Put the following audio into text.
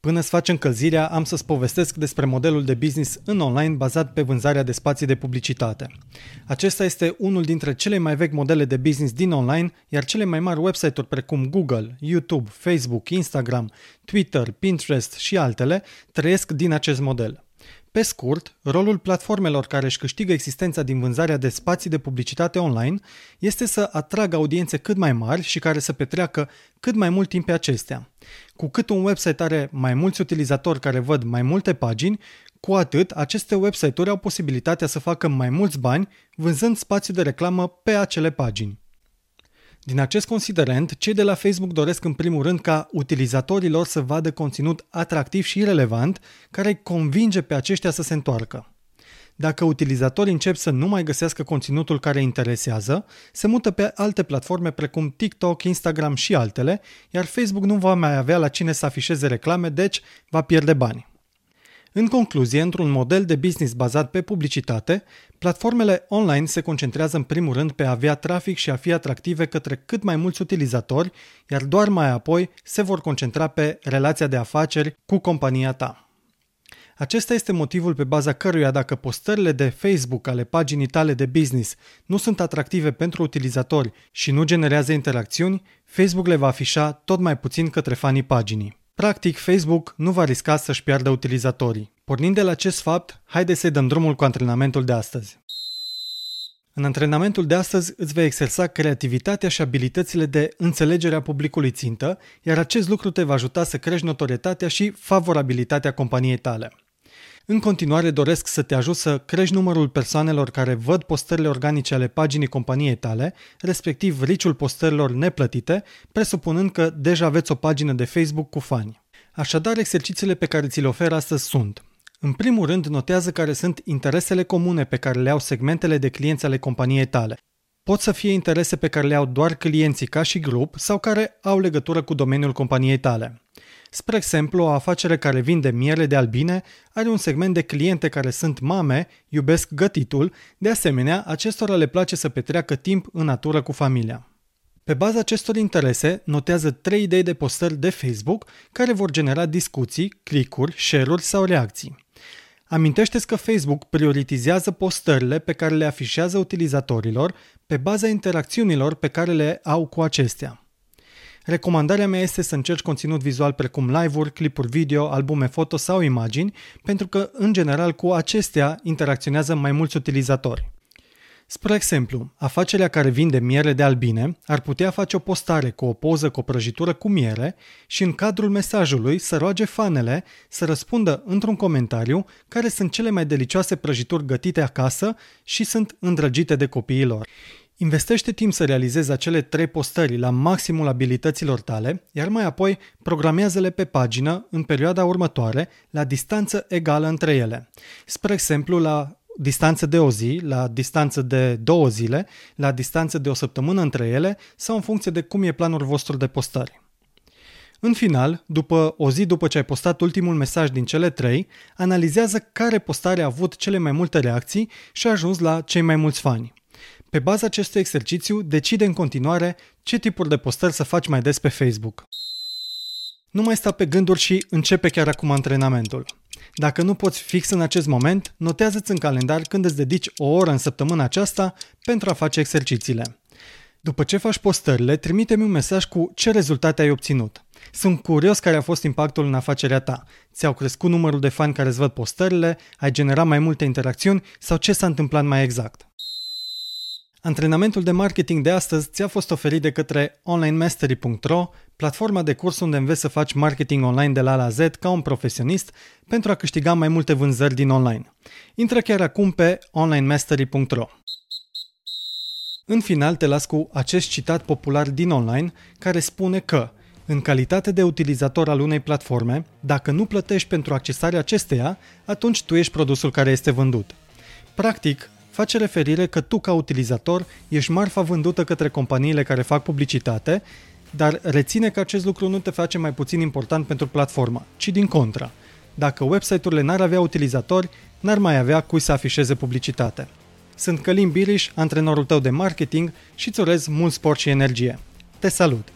Până să faci încălzirea, am să-ți povestesc despre modelul de business în online bazat pe vânzarea de spații de publicitate. Acesta este unul dintre cele mai vechi modele de business din online, iar cele mai mari website-uri precum Google, YouTube, Facebook, Instagram, Twitter, Pinterest și altele trăiesc din acest model. Pe scurt, rolul platformelor care își câștigă existența din vânzarea de spații de publicitate online este să atragă audiențe cât mai mari și care să petreacă cât mai mult timp pe acestea. Cu cât un website are mai mulți utilizatori care văd mai multe pagini, cu atât aceste website-uri au posibilitatea să facă mai mulți bani vânzând spațiu de reclamă pe acele pagini. Din acest considerent, cei de la Facebook doresc în primul rând ca utilizatorii lor să vadă conținut atractiv și relevant care îi convinge pe aceștia să se întoarcă. Dacă utilizatorii încep să nu mai găsească conținutul care îi interesează, se mută pe alte platforme precum TikTok, Instagram și altele, iar Facebook nu va mai avea la cine să afișeze reclame, deci va pierde bani. În concluzie, într-un model de business bazat pe publicitate, platformele online se concentrează în primul rând pe a avea trafic și a fi atractive către cât mai mulți utilizatori, iar doar mai apoi se vor concentra pe relația de afaceri cu compania ta. Acesta este motivul pe baza căruia dacă postările de Facebook ale paginii tale de business nu sunt atractive pentru utilizatori și nu generează interacțiuni, Facebook le va afișa tot mai puțin către fanii paginii. Practic, Facebook nu va risca să-și piardă utilizatorii. Pornind de la acest fapt, haide să-i dăm drumul cu antrenamentul de astăzi. În antrenamentul de astăzi îți vei exersa creativitatea și abilitățile de înțelegere a publicului țintă, iar acest lucru te va ajuta să crești notorietatea și favorabilitatea companiei tale. În continuare doresc să te ajut să crești numărul persoanelor care văd postările organice ale paginii companiei tale, respectiv riciul postărilor neplătite, presupunând că deja aveți o pagină de Facebook cu fani. Așadar, exercițiile pe care ți le ofer astăzi sunt în primul rând, notează care sunt interesele comune pe care le au segmentele de clienți ale companiei tale. Pot să fie interese pe care le au doar clienții ca și grup sau care au legătură cu domeniul companiei tale. Spre exemplu, o afacere care vinde miele de albine are un segment de cliente care sunt mame, iubesc gătitul, de asemenea, acestora le place să petreacă timp în natură cu familia. Pe baza acestor interese, notează trei idei de postări de Facebook care vor genera discuții, clicuri, share-uri sau reacții. amintește că Facebook prioritizează postările pe care le afișează utilizatorilor pe baza interacțiunilor pe care le au cu acestea. Recomandarea mea este să încerci conținut vizual precum live-uri, clipuri video, albume foto sau imagini, pentru că, în general, cu acestea interacționează mai mulți utilizatori. Spre exemplu, afacerea care vinde miere de albine ar putea face o postare cu o poză cu o prăjitură cu miere și în cadrul mesajului să roage fanele să răspundă într-un comentariu care sunt cele mai delicioase prăjituri gătite acasă și sunt îndrăgite de copiii lor. Investește timp să realizezi acele trei postări la maximul abilităților tale, iar mai apoi programează-le pe pagină în perioada următoare la distanță egală între ele. Spre exemplu, la distanță de o zi, la distanță de două zile, la distanță de o săptămână între ele sau în funcție de cum e planul vostru de postări. În final, după o zi după ce ai postat ultimul mesaj din cele trei, analizează care postare a avut cele mai multe reacții și a ajuns la cei mai mulți fani. Pe baza acestui exercițiu, decide în continuare ce tipuri de postări să faci mai des pe Facebook. Nu mai sta pe gânduri și începe chiar acum antrenamentul. Dacă nu poți fix în acest moment, notează-ți în calendar când îți dedici o oră în săptămâna aceasta pentru a face exercițiile. După ce faci postările, trimite-mi un mesaj cu ce rezultate ai obținut. Sunt curios care a fost impactul în afacerea ta. Ți-au crescut numărul de fani care îți văd postările, ai generat mai multe interacțiuni sau ce s-a întâmplat mai exact. Antrenamentul de marketing de astăzi ți-a fost oferit de către onlinemastery.ro, platforma de curs unde înveți să faci marketing online de la A la Z ca un profesionist pentru a câștiga mai multe vânzări din online. Intră chiar acum pe onlinemastery.ro. În final te las cu acest citat popular din online care spune că în calitate de utilizator al unei platforme, dacă nu plătești pentru accesarea acesteia, atunci tu ești produsul care este vândut. Practic, face referire că tu ca utilizator ești marfa vândută către companiile care fac publicitate, dar reține că acest lucru nu te face mai puțin important pentru platforma, ci din contra. Dacă website-urile n-ar avea utilizatori, n-ar mai avea cui să afișeze publicitate. Sunt Călim Biriș, antrenorul tău de marketing și îți urez mult sport și energie. Te salut!